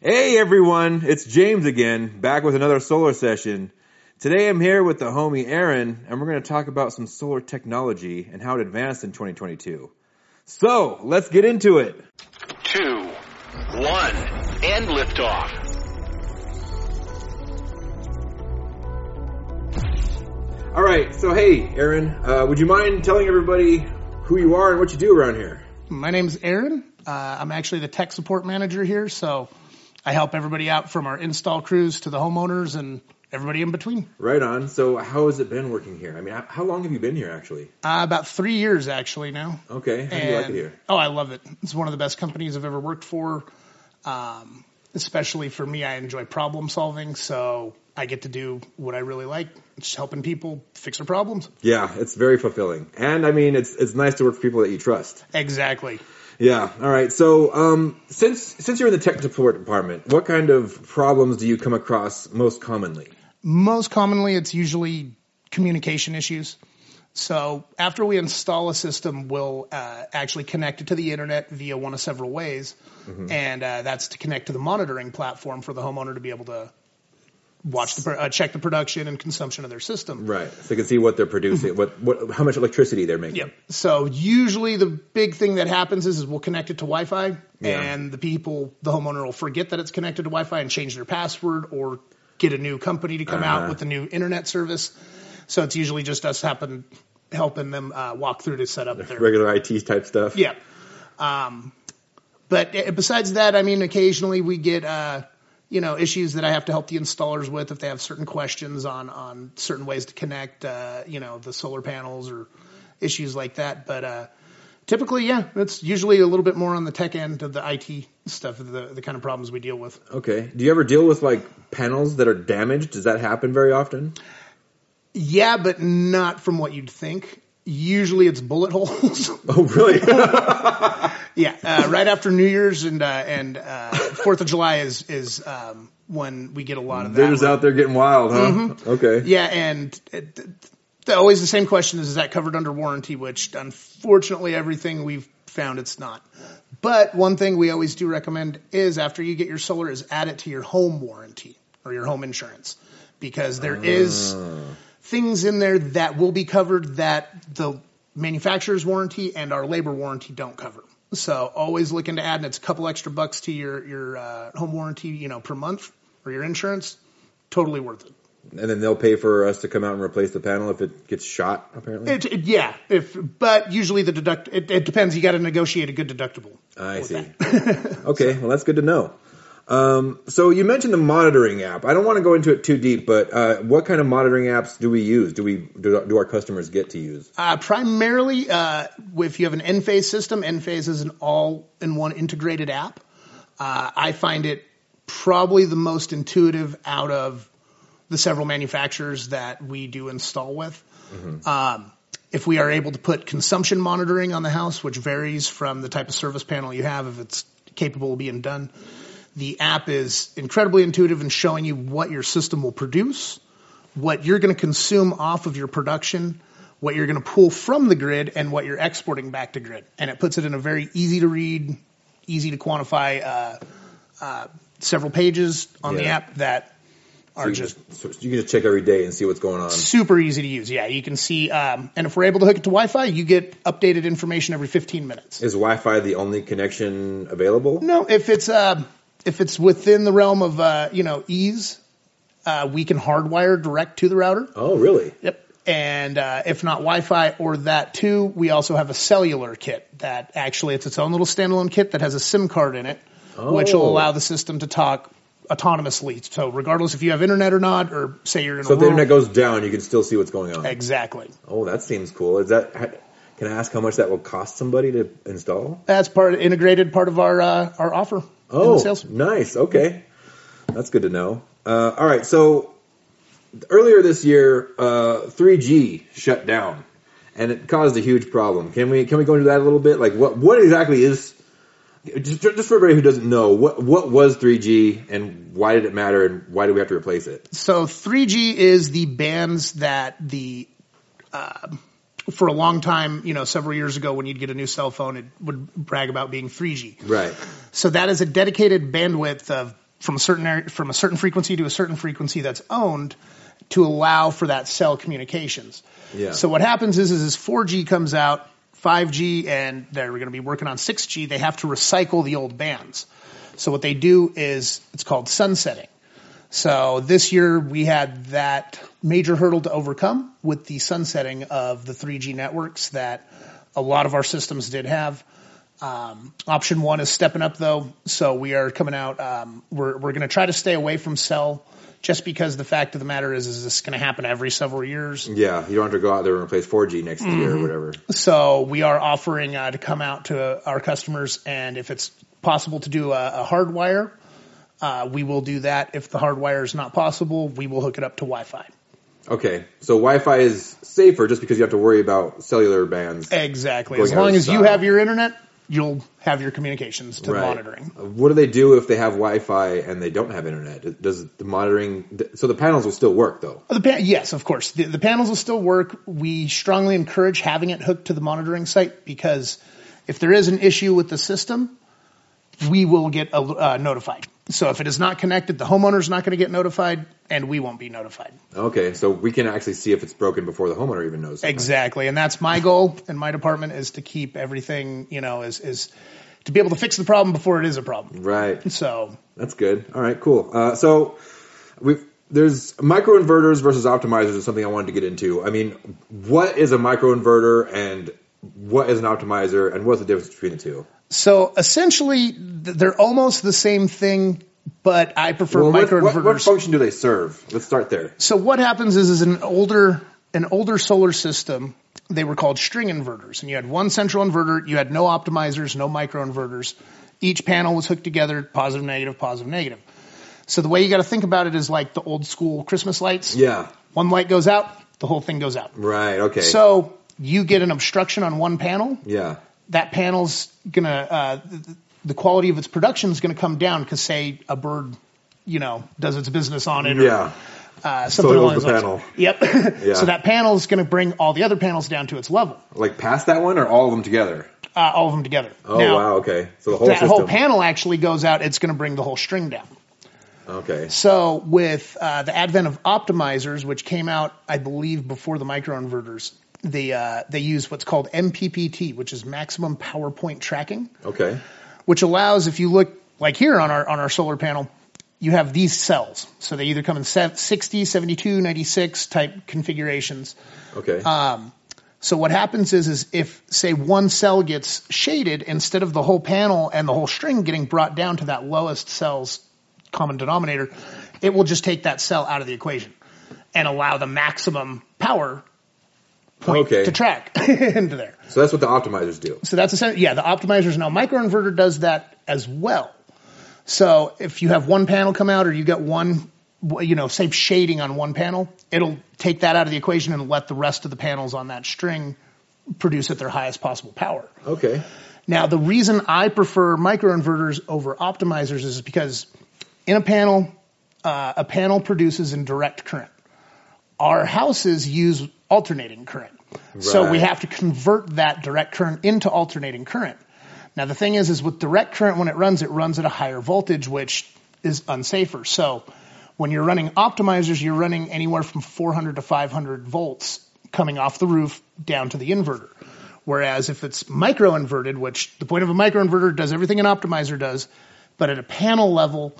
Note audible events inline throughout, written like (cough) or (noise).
Hey everyone, it's James again, back with another solar session. Today I'm here with the homie Aaron, and we're going to talk about some solar technology and how it advanced in 2022. So, let's get into it. two, one, and liftoff. Alright, so hey Aaron, uh, would you mind telling everybody who you are and what you do around here? My name's Aaron. Uh, I'm actually the tech support manager here, so I help everybody out from our install crews to the homeowners and everybody in between. Right on. So, how has it been working here? I mean, how- long have you been here actually? Uh, about three years actually now. Okay, how do you like it here? Oh, I love it. It's one of the best companies I've ever worked for. Um, especially for me, I enjoy problem solving, so I get to do what I really like, just helping people fix their problems. Yeah, it's very fulfilling. And I mean, it's it's nice to work for people that you trust. Exactly. Yeah. All right. So, um, since since you're in the tech support department, what kind of problems do you come across most commonly? Most commonly, it's usually communication issues. So after we install a system, we'll uh, actually connect it to the internet via one of several ways, and uh, that's to connect to the monitoring platform for the homeowner to be able to watch the uh, check the production and consumption of their system. Right. So you can see what they're producing, what what how much electricity they're making. Yep. So usually the big thing that happens is, is we'll connect it to Wi-Fi, Yeah. and the people, the homeowner will forget that it's connected to Wi-Fi and change their password or get a new company to come Uh-huh. out with a new internet service. So it's usually just us happen, helping them uh, walk through to set up their Regular IT type stuff. yeah. Um, but uh, besides that, I mean, occasionally we get, uh, you know, issues that I have to help the installers with if they have certain questions on, on certain ways to connect, uh, you know, the solar panels or issues like that. But, uh, typically, yeah, it's usually a little bit more on the tech end of the IT stuff, the, the kind of problems we deal with. Okay. Do you ever deal with like panels that are damaged? Does that happen very often? Yeah, but not from what you'd think. Usually it's bullet holes. (laughs) Oh, really? (laughs) Yeah, uh, right after New Year's and uh, and uh, Fourth of July is is um, when we get a lot of that. They're just out there getting wild, huh? Okay. Yeah, and it, it, always the same question is: Is that covered under warranty? Which, unfortunately, everything we've found it's not. But one thing we always do recommend is after you get your solar, is add it to your home warranty or your home insurance because there is things in there that will be covered that the manufacturer's warranty and our labor warranty don't cover. So always looking to add, and it's a couple extra bucks to your your uh, home warranty, you know, per month or your insurance. Totally worth it. And then they'll pay for us to come out and replace the panel if it gets shot. Apparently. It, it, yeah, if but usually the deduct it, it depends. You got to negotiate a good deductible. I see. (laughs) okay, well that's good to know. Um, so you mentioned the monitoring app. I don't want to go into it too deep, but uh, what kind of monitoring apps do we use? Do we do, do our customers get to use? Uh, primarily, uh, if you have an Enphase system, Enphase is an all-in-one integrated app. Uh, I find it probably the most intuitive out of the several manufacturers that we do install with. Um, if we are able to put consumption monitoring on the house, which varies from the type of service panel you have, if it's capable of being done, the app is incredibly intuitive in showing you what your system will produce, what you're going to consume off of your production, what you're going to pull from the grid, and what you're exporting back to grid. And it puts it in a very easy to read, easy to quantify uh, uh, several pages on the app that So are you, just just, so you can just check every day and see what's going on. super easy to use. Yeah, you can see, um, and if we're able to hook it to Wi-Fi, you get updated information every 15 minutes. Is Wi-Fi the only connection available? No, if it's uh, if it's within the realm of uh, you know ease, uh, we can hardwire direct to the router. Oh, really? Yep. And uh, if not Wi-Fi or that too, we also have a cellular kit that actually it's its own little standalone kit that has a SIM card in it, which will Oh. allow the system to talk autonomously. So regardless if you have internet or not, or say you're in So a if the internet goes down, you can still see what's going on. exactly. Oh, that seems cool. Is that? ha- Can I ask how much that will cost somebody to install? That's part integrated part of our uh, our offer Oh, sales. nice. Okay, that's good to know. Uh, all right, so earlier this year, uh, 3G shut down, and it caused a huge problem. Can we can we go into that a little bit? Like, what what exactly is? Just, just for everybody who doesn't know, what what was 3G and why did it matter and why do we have to replace it? So 3G is the bands that the uh, for a long time, you know, several years ago when you'd get a new cell phone, it would brag about being 3G. Right. So that is a dedicated bandwidth of from a certain area, from a certain frequency to a certain frequency that's owned to allow for that cell communications. Yeah. So what happens is, is as 4G comes out, 5G, and they're going to be working on 6G, they have to recycle the old bands. So what they do is it's called sunsetting. So this year we had that major hurdle to overcome with the sunsetting of the 3G networks that a lot of our systems did have. Um, option one is stepping up though. So we are coming out. Um, we're we're going to try to stay away from cell, just because the fact of the matter is, is this going to happen every several years. Yeah, you don't have to go out there and replace 4G next year Mm-hmm. or whatever. So we are offering uh, to come out to our customers, and if it's possible to do a, a hardwire, uh, we will do that. If the hardwire is not possible, we will hook it up to Wi-Fi. Okay, so Wi-Fi is safer just because you have to worry about cellular bands. Exactly. As long as you have your internet, you'll have your communications to Right. monitoring. What do they do if they have Wi-Fi and they don't have internet? Does the monitoring? So the panels will still work though. The pa- yes, of course. The, the panels will still work. We strongly encourage having it hooked to the monitoring site because if there is an issue with the system, we will get uh, notified. So if it is not connected, the homeowner's not going to get notified, and we won't be notified. Okay, so we can actually see if it's broken before the homeowner even knows. Exactly, and that's my goal in my department is to keep everything, you know, is is to be able to fix the problem before it is a problem. Right. So That's good. All right, cool. Uh, so we there's microinverters versus optimizers is something I wanted to get into. I mean, what is a microinverter and what is an optimizer and what's the difference between the two? So essentially, they're almost the same thing, but I prefer Well, what, microinverters. what, what function do they serve? Let's start there. So what happens is, is an older an older solar system. They were called string inverters, and you had one central inverter. You had no optimizers, no microinverters. Each panel was hooked together, positive, negative, positive, negative. So the way you got to think about it is like the old school Christmas lights. Yeah. One light goes out, the whole thing goes out. Right. Okay. So you get an obstruction on one panel. yeah. That panel's gonna uh, the, the quality of its production is gonna come down because say a bird, you know, does its business on it. Or, Yeah. uh, something Soils along the those lines. panel. Yep. (laughs) Yeah. so that panel is going to bring all the other panels down to its level, Like past that one or all of them together? uh, all of them together. Oh now, wow. Okay. So the whole that system. whole panel actually goes out. It's going to bring the whole string down. Okay. So with uh, the advent of optimizers, which came out, I believe, before the microinverters, they uh, they use what's called MPPT, which is maximum power point tracking. Okay. which allows if you look like here on our on our solar panel you have these cells so they either come in se- 60 72 96 type configurations Okay. Um, so what happens is is if say one cell gets shaded instead of the whole panel and the whole string getting brought down to that lowest cell's common denominator it will just take that cell out of the equation and allow the maximum power point Okay. to track (laughs) into there so that's what the optimizers do. so that's essentially, yeah, the optimizers now. Microinverter does that as well. So if you have one panel come out or you get one, you know, say shading on one panel, it'll take that out of the equation and let the rest of the panels on that string produce at their highest possible power. Okay. Now, the reason I prefer microinverters over optimizers is because in a panel, uh, a panel produces in direct current. Our houses use alternating current. So we have to convert that direct current into alternating current. Now the thing is, is with direct current, when it runs, it runs at a higher voltage, which is unsafer. So when you're running optimizers, you're running anywhere from 400 to 500 volts coming off the roof down to the inverter. Whereas if it's microinverted, which the point of a microinverter does everything an optimizer does, but at a panel level,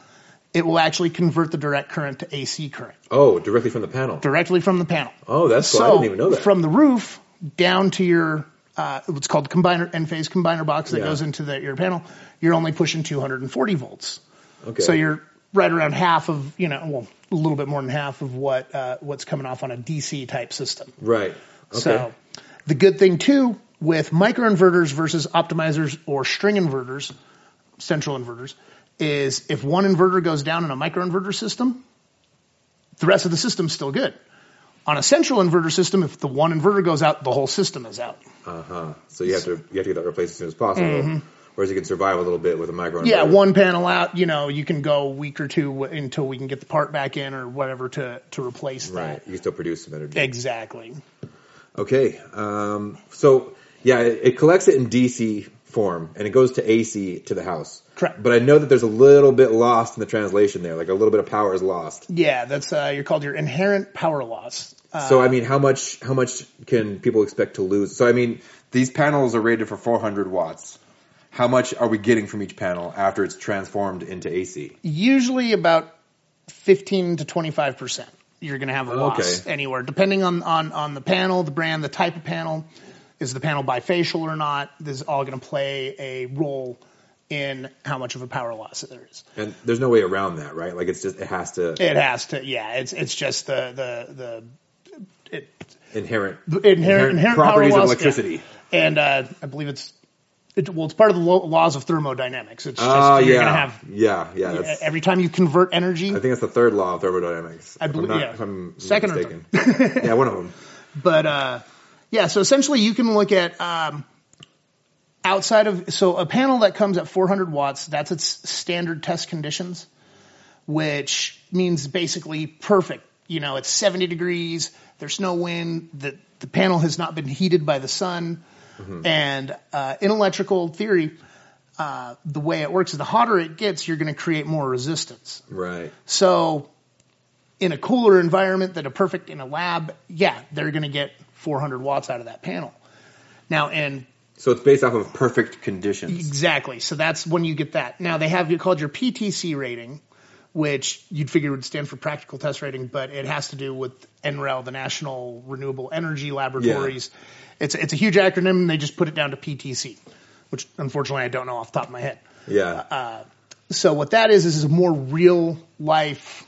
it will actually convert the direct current to AC current Oh, directly from the panel. directly from the panel. Oh, that's cool. I So didn't even know that. from the roof down to your uh, what's called the combiner Enphase combiner box that Yeah. goes into the, your panel, you're only pushing 240 volts. okay. So you're right around half of you know well a little bit more than half of what uh, what's coming off on a DC type system. right. Okay. So the good thing too with microinverters versus optimizers or string inverters, central inverters, is if one inverter goes down in a microinverter system, the rest of the system's still good. On a central inverter system, if the one inverter goes out, the whole system is out. Uh huh. So you have to you have to get that replaced as soon as possible. Whereas you can survive a little bit with a micro. Mm-hmm. Yeah, one panel out, you know, you can go a week or two until we can get the part back in or whatever to, to replace Right. that. You can still produce some energy. Exactly. Okay. Um, so yeah, it, it collects it in DC form and it goes to AC to the house. Correct. But I know that there's a little bit lost in the translation there, like a little bit of power is lost. Yeah, that's uh, you're called your inherent power loss. Uh, So I mean, how much how much can people expect to lose? So I mean, these panels are rated for 400 watts. How much are we getting from each panel after it's transformed into AC? usually about 15 to 25 percent. You're going to have a loss Okay. anywhere, depending on, on on the panel, the brand, the type of panel. Is the panel bifacial or not? This is all going to play a role in how much of a power loss there is. And there's no way around that, right? Like it's just it has to It has to, yeah. It's it's just the the the it, inherent inherent, inherent, properties of yeah. electricity. and uh, I believe it's it, well, it's part of the lo- laws of thermodynamics. It's just Oh you're yeah, going to have yeah, yeah. That's, every time you convert energy. I think that's the third law of thermodynamics. I believe- yeah. if I'm not Second or mistaken. yeah, one of them. (laughs) But uh, yeah, so essentially you can look at um, outside of so a panel that comes at 400 watts. That's its standard test conditions, which means basically perfect. You know, it's 70 degrees. There's no wind. The the panel has not been heated by the sun. And uh, in electrical theory, uh, the way it works is the hotter it gets, you're going to create more resistance. Right. So in a cooler environment that a perfect in a lab, yeah, they're going to get 400 watts out of that panel. Now, and So it's based off of perfect conditions. exactly, so that's when you get that. Now they have you called your PTC rating, which you'd figure would stand for practical test rating, but it has to do with NREL, the National Renewable Energy Laboratories. Yeah. It's it's a huge acronym. and They just put it down to PTC, which unfortunately I don't know off the top of my head. Yeah. Uh, so what that is is a more real life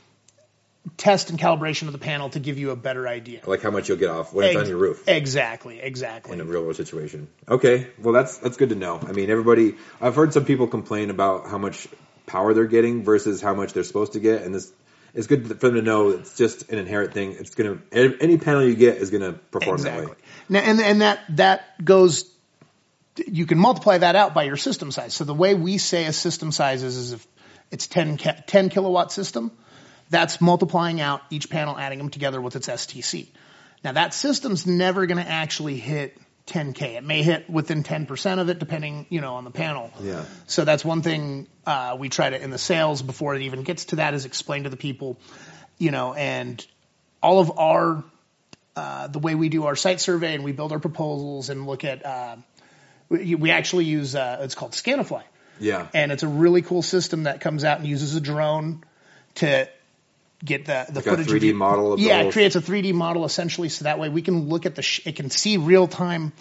test and calibration of the panel to give you a better idea. like how much you'll get off when it's on your roof. Exactly, exactly. in a real world situation. Okay, well that's that's good to know. I mean, everybody. I've heard some people complain about how much power they're getting versus how much they're supposed to get, and this it's good for them to know it's just an inherent thing. It's gonna any panel you get is gonna perform that exactly. way. Now, and and that that goes. You can multiply that out by your system size. So the way we say a system size is, is if it's 10, 10 kilowatt system, that's multiplying out each panel, adding them together with its STC. Now that system's never going to actually hit 10k. It may hit within 10% of it, depending, you know, on the panel. Yeah. So that's one thing uh, we try to in the sales before it even gets to that is explain to the people, you know, and all of our uh, the way we do our site survey and we build our proposals and look at uh, we, we actually use uh, it's called Scanifly Yeah. and it's a really cool system that comes out and uses a drone to get the the Like footage. of 3D you- model of yeah, it creates a 3D model essentially, so that way we can look at the sh- it can see real time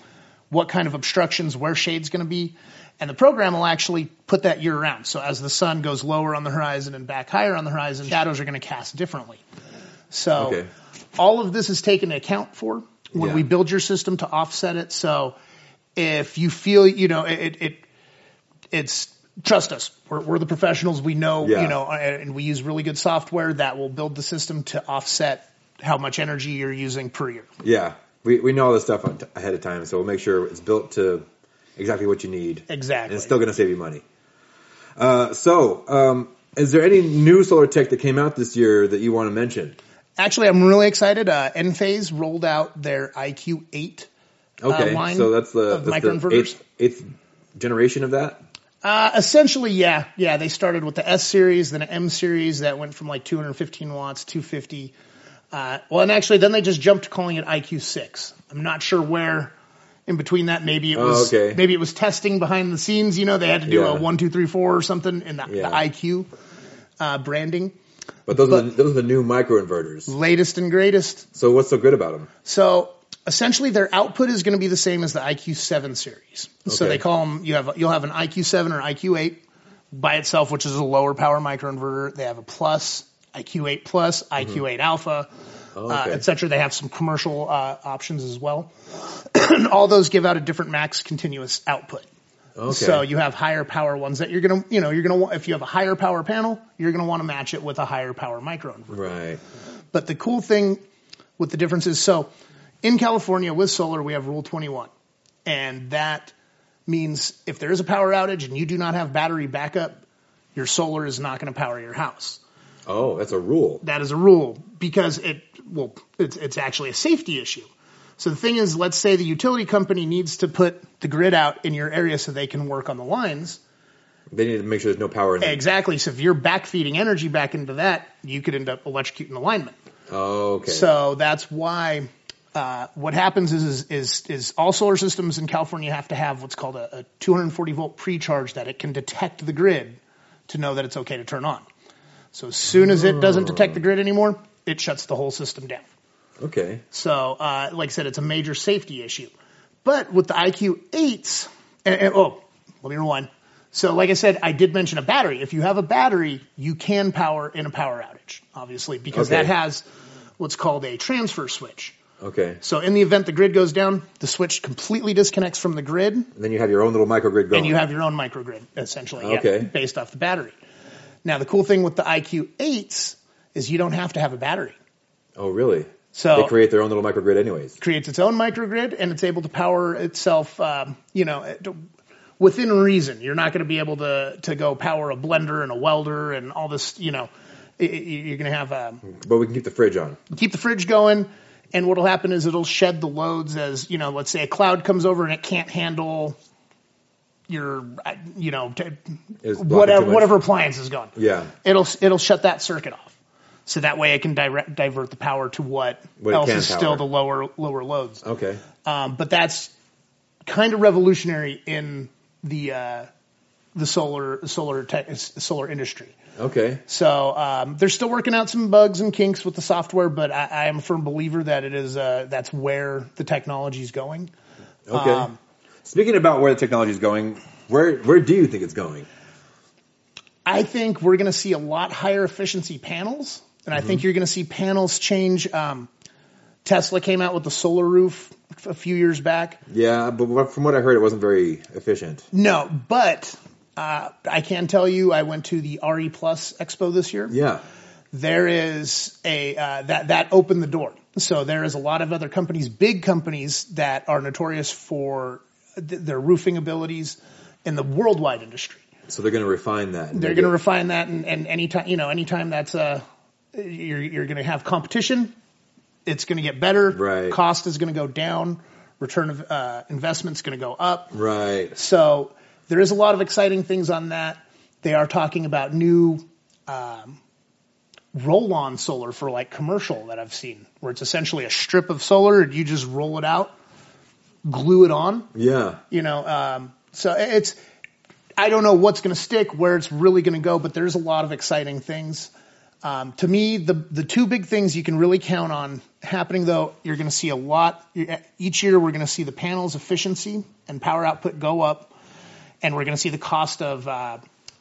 what kind of obstructions, where shade's going to be, and the program will actually put that year round. So as the sun goes lower on the horizon and back higher on the horizon, shadows are going to cast differently. So Okay. all of this is taken into account for when Yeah. we build your system to offset it. So if you feel, you know, it, it it's trust us. We're, we're the professionals. We know, Yeah. you know, and we use really good software that will build the system to offset how much energy you're using per year. Yeah. We we know all this stuff ahead of time, so we'll make sure it's built to exactly what you need. Exactly. And it's still gonna save you money. Uh, so, um, is there any new solar tech that came out this year that you want to mention? Actually, I'm really excited. Uh, Enphase rolled out their IQ8 Okay, line so that's the, of that's the microinverters. eighth, eighth generation of that. Uh, essentially, yeah, yeah. They started with the S series, then an M series that went from like 215 watts, 250. Uh, well, and actually, then they just jumped to calling it IQ6. I'm not sure where in between that. Maybe it Oh, was okay. maybe it was testing behind the scenes. You know, they had to do Yeah. a one, two, three, four or something in the, Yeah. the IQ uh, branding. But those are the, But- those are the new microinverters. Latest and greatest. So what's so good about them? So essentially, their output is going to be the same as the IQ7 series. So they call them. You have you'll have an IQ7 or IQ8 by itself, which is a lower power microinverter. They have a plus IQ8 plus, IQ8 alpha, Oh, uh, okay. et cetera. They have some commercial uh, options as well. (clears throat) all those give out a different max continuous output. Okay. So you have higher power ones that you're gonna, you know, you're gonna want, if you have a higher power panel, you're gonna want to match it with a higher power microinverter. right. But the cool thing with the difference is so in California with solar, we have Rule 21. And that means if there is a power outage and you do not have battery backup, your solar is not going to power your house. Oh, that's a rule. That is a rule because it, well, it's, it's actually a safety issue. So the thing is, let's say the utility company needs to put the grid out in your area so they can work on the lines. They need to make sure there's no power in it. Exactly. So if you're backfeeding energy back into that, you could end up electrocuting the lineman. Oh, okay. So that's why uh, what happens is, is is is all solar systems in California have to have what's called a, a 240 volt pre-charge that it can detect the grid to know that it's okay to turn on. So as soon as it doesn't detect the grid anymore, it shuts the whole system down. okay. So, uh, like I said, it's a major safety issue. But with the IQ 8s, and, and- oh, let me rewind. So, like I said, I did mention a battery. If you have a battery, you can power in a power outage, obviously, because Okay. that has what's called a transfer switch. Okay. So, in the event the grid goes down, the switch completely disconnects from the grid, And then you have your own little microgrid going. and you have your own microgrid, essentially, yeah, Okay. based off the battery. Now, the cool thing with the IQ 8s is you don't have to have a battery. oh, really? So They create their own little microgrid anyways. creates its own microgrid and it's able to power itself, um, you know, within reason. You're not going to be able to to go power a blender and a welder and all this, you know. i- i- You're going to have um, But we can keep the fridge on. keep the fridge going, and what'll happen is it'll shed the loads as you know. Let's say a cloud comes over and it can't handle your, you know, t- It's blocking whatever whatever appliance is going. Yeah. It'll it'll shut that circuit off. So that way it can direct, divert the power to what, What else is power. still the lower lower loads. Okay. Um, but that's kind of revolutionary in the uh, the solar solar tech, solar industry. Okay. So um, they're still working out some bugs and kinks with the software, but I, I am a firm believer that it is uh, that's where the technology is going. Okay. Um, Speaking about where the technology is going, where where do you think it's going? I think we're going to see a lot higher efficiency panels, and I think you're going to see panels change. Um, Tesla came out with the solar roof a few years back. Yeah, but from what I heard, it wasn't very efficient. No, but uh, I can tell you, I went to the RE Plus Expo this year. Yeah. There is a uh, that that opened the door. So there is a lot of other companies, big companies that are notorious for th- their roofing abilities in the worldwide industry. So they're going to refine that. They're going to refine that, and, and anytime you know, anytime that's uh, you're you're going to have competition, it's going to get better. Right. Cost is going to go down. Return of uh, investment's going to go up. Right. So there is a lot of exciting things on that. They are talking about new um, roll-on solar for like commercial that I've seen, where it's essentially a strip of solar and you just roll it out, glue it on. Yeah. You know, um, so it's I don't know what's going to stick, where it's really going to go, but there's a lot of exciting things. Um, to me, the the two big things you can really count on happening, though, you're going to see a lot each year. We're going to see the panels efficiency and power output go up, and we're going to see the cost of uh,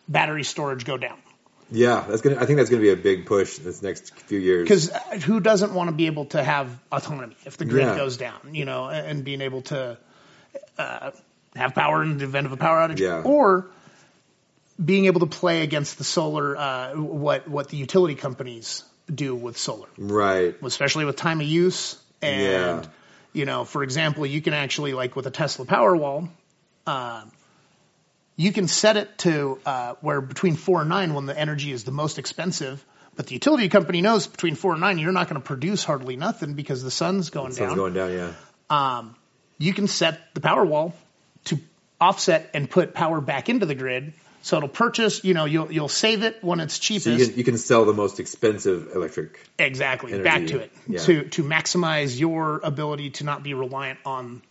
battery storage go down. Yeah. That's gonna. I think that's going to be a big push this next few years. Because who doesn't want to be able to have autonomy if the grid Yeah. goes down, you know, and and being able to uh, have power in the event of a power outage, Yeah. or being able to play against the solar, uh, what what the utility companies do with solar, Right. especially with time of use. And Yeah. you know, for example, you can actually like with a Tesla Powerwall. Uh, you can set it to uh, where between four and nine when the energy is the most expensive. But the utility company knows between four and nine you're not going to produce hardly nothing because the sun's going down. Sun's down. going down. Yeah. you can set the Powerwall to offset and put power back into the grid. So it'll purchase, you know, you'll you'll save it when it's cheapest. So you can you can sell the most expensive electric. exactly, energy, back to it yeah. to to maximize your ability to not be reliant on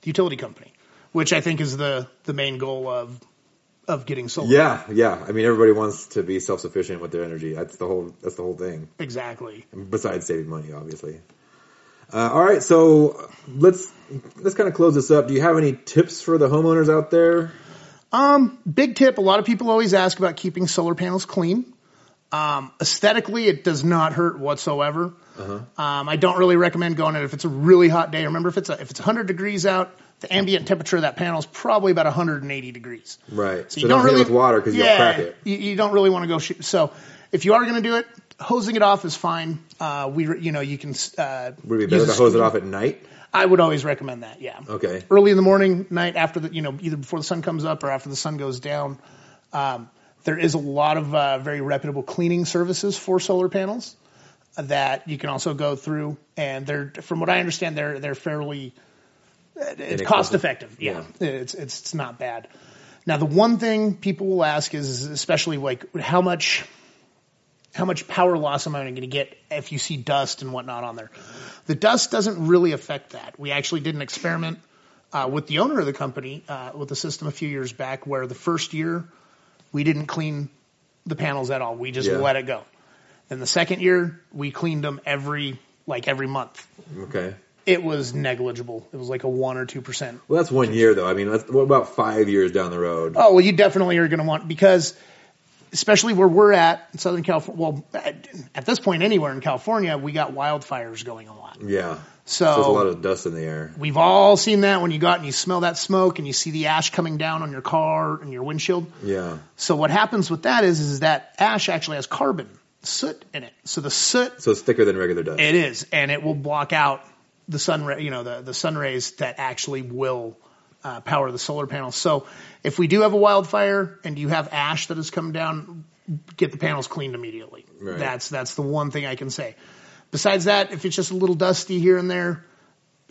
the utility company, which I think is the the main goal of of getting solar. Yeah. Yeah. I mean, everybody wants to be self sufficient with their energy. That's the whole. That's the whole thing. Exactly. Besides saving money, obviously. Uh, all right. So let's let's kind of close this up. Do you have any tips for the homeowners out there? Um, Big tip: a lot of people always ask about keeping solar panels clean. Um, aesthetically, it does not hurt whatsoever. Uh-huh. Um, I don't really recommend going in if it's a really hot day. Remember, if it's a, if it's 100 degrees out, the ambient temperature of that panel is probably about 180 degrees. Right. So, you don't, don't really it with water because yeah, you'll crack it. You, you don't really want to go shoot. So if you are going to do it, hosing it off is fine. Uh, we, you know, you can. Uh, Would it be better to hose it off at night? I would always recommend that. Yeah. Okay. Early in the morning, night after the, you know, either before the sun comes up or after the sun goes down. Um, there is a lot of uh, very reputable cleaning services for solar panels. that you can also go through, and they're from what I understand, they're they're fairly it's cost effective. Yeah, it's, it's it's not bad. Now the one thing people will ask is especially like how much how much power loss am I going to get if you see dust and whatnot on there? The dust doesn't really affect that. We actually did an experiment uh, with the owner of the company uh, with the system a few years back where the first year we didn't clean the panels at all. We just Yeah. let it go. Then the second year we cleaned them every like every month. Okay. It was negligible. It was like a one or two percent. Well, that's one year though. I mean, that's, what about five years down the road? Oh well, you definitely are going to want because, especially where we're at in Southern California. Well, at, at this point, anywhere in California, we got wildfires going a lot. Yeah. So, there's a lot of dust in the air. we've all seen that when you go out and you smell that smoke and you see the ash coming down on your car and your windshield. Yeah. So what happens with that is is that ash actually has carbon soot in it. So the soot So it's thicker than regular dust. It is, and it will block out the sun, ra- you know, the, the sun rays that actually will uh, power the solar panels. So if we do have a wildfire and you have ash that has come down, get the panels cleaned immediately. Right. That's that's the one thing I can say. Besides that, if it's just a little dusty here and there,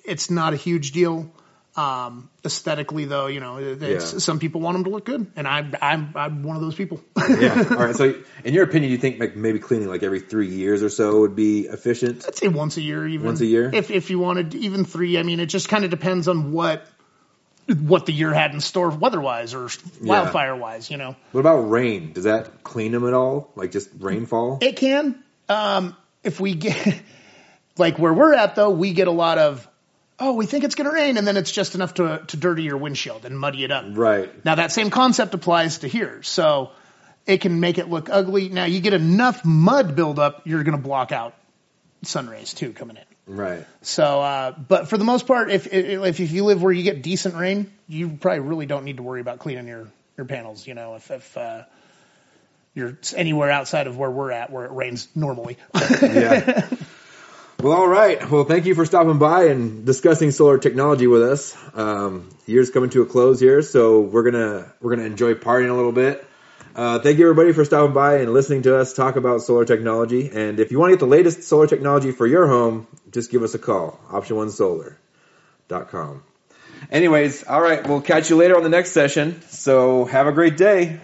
it's not a huge deal. Um, aesthetically, though, you know, it's, Yeah. some people want them to look good, and I'm I'm I'm one of those people. yeah. (laughs) All right. So, in your opinion, do you think like maybe cleaning like every three years or so would be efficient? I'd say once a year, even Once a year? If if you wanted even three, I mean, it just kind of depends on what what the year had in store weather-wise or wildfire-wise. You know, What about rain? Does that clean them at all? Like just rainfall? it can. Um, if we get (laughs) like where we're at, though, we get a lot of oh, we think it's going to rain, and then it's just enough to to dirty your windshield and muddy it up. Right. Now that same concept applies to here, so it can make it look ugly. Now you get enough mud buildup, you're going to block out sun rays too coming in. Right. So, uh, but for the most part, if, if if you live where you get decent rain, you probably really don't need to worry about cleaning your your panels. You know, if if uh, you're anywhere outside of where we're at, where it rains normally. (laughs) Yeah. well, all right. Well, thank you for stopping by and discussing solar technology with us. Um, year's coming to a close here, so we're gonna we're gonna enjoy partying a little bit. Uh, thank you everybody for stopping by and listening to us talk about solar technology. And if you want to get the latest solar technology for your home, just give us a call. Option1solar.com. Anyways, all right. We'll catch you later on the next session. So have a great day.